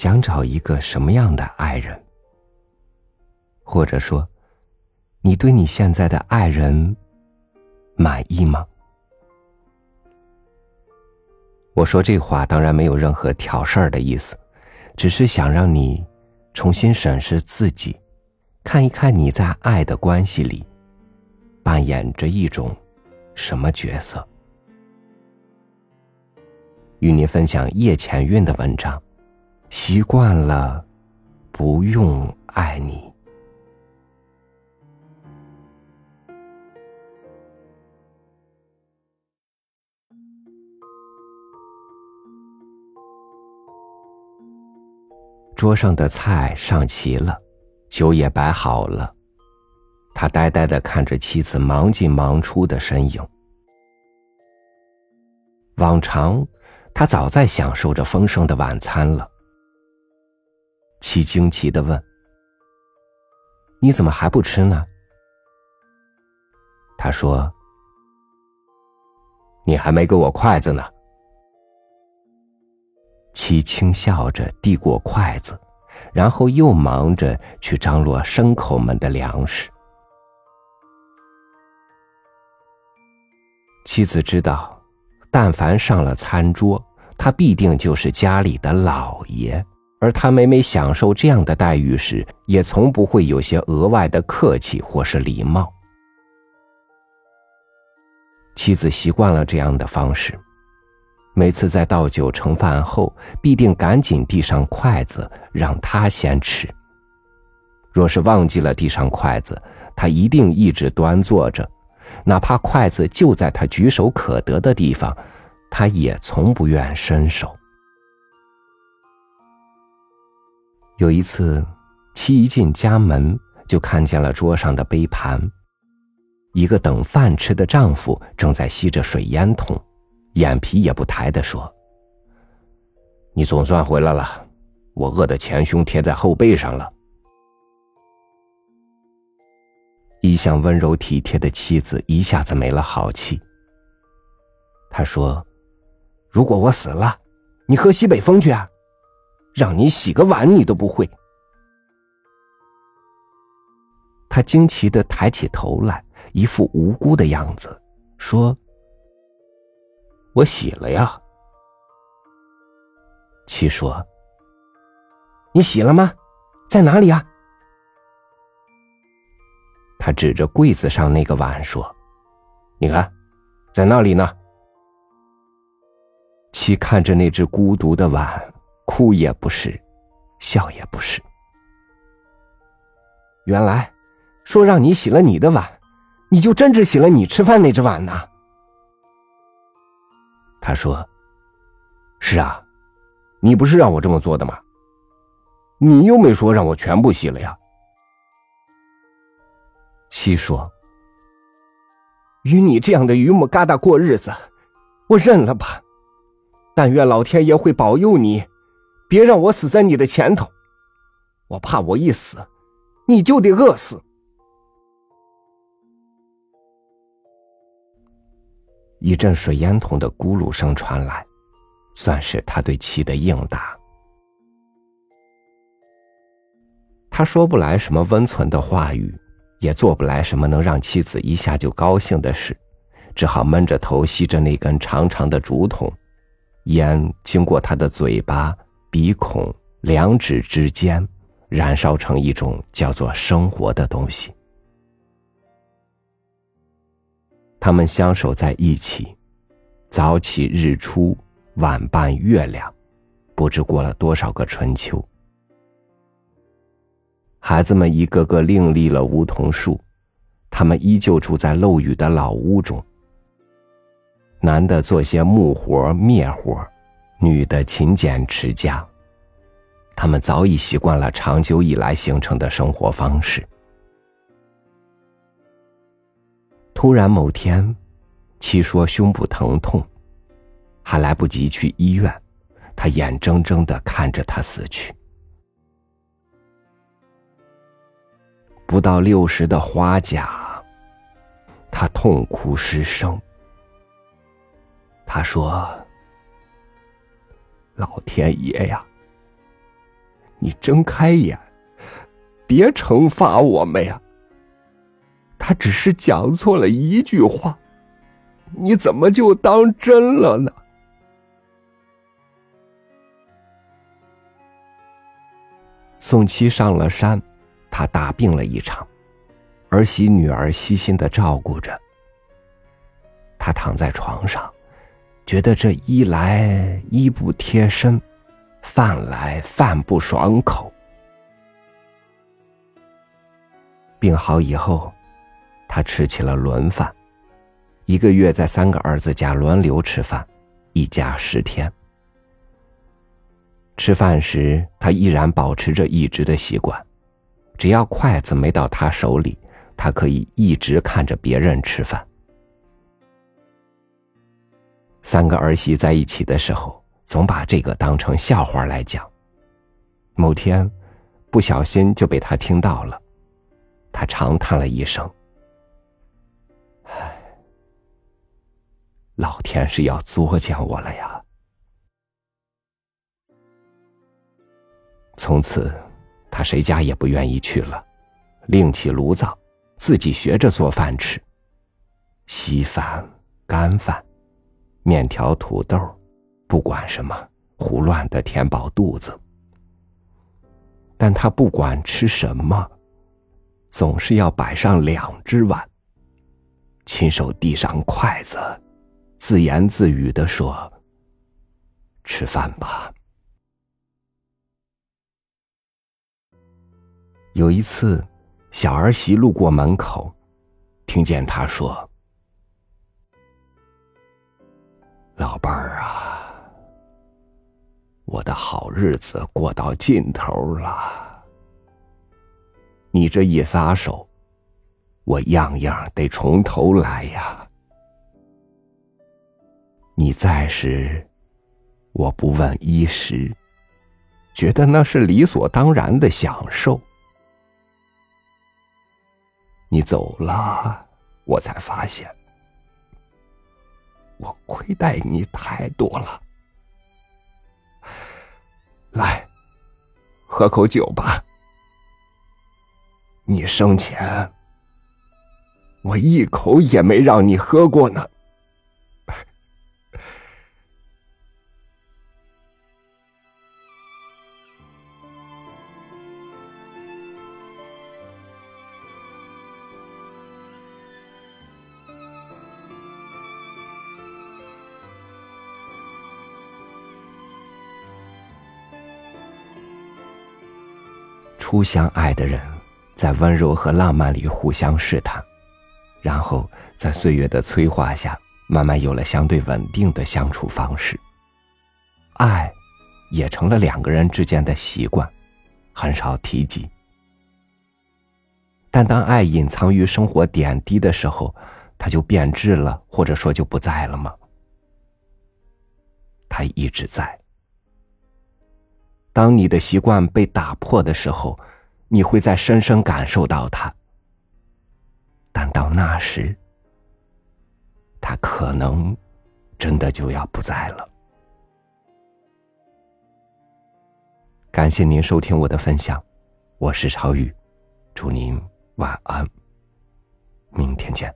想找一个什么样的爱人？或者说，你对你现在的爱人满意吗？我说这话当然没有任何挑事儿的意思，只是想让你重新审视自己，看一看你在爱的关系里扮演着一种什么角色。与您分享叶浅韵的文章，习惯了不用爱你。桌上的菜上齐了，酒也摆好了。他呆呆的看着妻子忙进忙出的身影。往常，他早在享受着丰盛的晚餐了。妻惊奇的问：“你怎么还不吃呢？”他说：“你还没给我筷子呢。”妻轻笑着递过筷子，然后又忙着去张罗牲口们的粮食。妻子知道，但凡上了餐桌，他必定就是家里的老爷，而他每每享受这样的待遇时，也从不会有些额外的客气或是礼貌。妻子习惯了这样的方式。每次在倒酒盛饭后，必定赶紧递上筷子，让他先吃。若是忘记了递上筷子，他一定一直端坐着，哪怕筷子就在他举手可得的地方，他也从不愿伸手。有一次，妻一进家门，就看见了桌上的杯盘，一个等饭吃的丈夫正在吸着水烟筒。眼皮也不抬的说：“你总算回来了，我饿的前胸贴在后背上了。”一向温柔体贴的妻子一下子没了好气。他说：“如果我死了，你喝西北风去啊？让你洗个碗你都不会。”他惊奇的抬起头来，一副无辜的样子，说。我洗了呀。七说：“你洗了吗？在哪里啊？”他指着柜子上那个碗说：“你看，在那里呢。”七看着那只孤独的碗，哭也不是，笑也不是。原来，说让你洗了你的碗，你就真只洗了你吃饭那只碗呢。他说：“是啊，你不是让我这么做的吗？你又没说让我全部洗了呀。”七说：“与你这样的榆木疙瘩过日子，我认了吧。但愿老天爷会保佑你，别让我死在你的前头。我怕我一死，你就得饿死。”一阵水烟筒的咕噜声传来，算是他对妻的应答。他说不来什么温存的话语，也做不来什么能让妻子一下就高兴的事，只好闷着头吸着那根长长的竹筒，烟经过他的嘴巴、鼻孔、两指之间，燃烧成一种叫做生活的东西。他们相守在一起，早起日出，晚伴月亮，不知过了多少个春秋。孩子们一个个另立了梧桐树，他们依旧住在漏雨的老屋中。男的做些木活、灭活，女的勤俭持家。他们早已习惯了长久以来形成的生活方式。突然某天，七说胸部疼痛，还来不及去医院，他眼睁睁的看着他死去。不到六十的花甲，他痛哭失声。他说：“天爷呀，你睁开眼，别惩罚我们呀。他只是讲错了一句话，你怎么就当真了呢？宋七上了山，他大病了一场，儿媳女儿悉心的照顾着。他躺在床上，觉得这衣来衣不贴身，饭来饭不爽口。病好以后，他吃起了轮饭，一个月在三个儿子家轮流吃饭，一家十天。吃饭时，他依然保持着一直的习惯，只要筷子没到他手里，他可以一直看着别人吃饭。三个儿媳在一起的时候，总把这个当成笑话来讲。某天，不小心就被他听到了，他长叹了一声：“唉，老天是要作践我了呀。”从此，他谁家也不愿意去了，另起炉灶，自己学着做饭吃。稀饭、干饭、面条、土豆，不管什么，胡乱的填饱肚子。但他不管吃什么，总是要摆上两只碗，亲手递上筷子，自言自语的说：“吃饭吧。”有一次，小儿媳路过门口，听见他说：“老伴儿啊，我的好日子过到尽头了。你这一撒手，我样样得从头来呀。你在时，我不问衣食，觉得那是理所当然的享受。”你走了，我才发现，我亏待你太多了。来，喝口酒吧。你生前，我一口也没让你喝过呢。初相爱的人，在温柔和浪漫里互相试探，然后在岁月的催化下，慢慢有了相对稳定的相处方式。爱，也成了两个人之间的习惯，很少提及。但当爱隐藏于生活点滴的时候，它就变质了，或者说就不在了吗？它一直在。当你的习惯被打破的时候，你会在深深感受到它。但到那时，它可能真的就要不在了。感谢您收听我的分享，我是超宇，祝您晚安，明天见。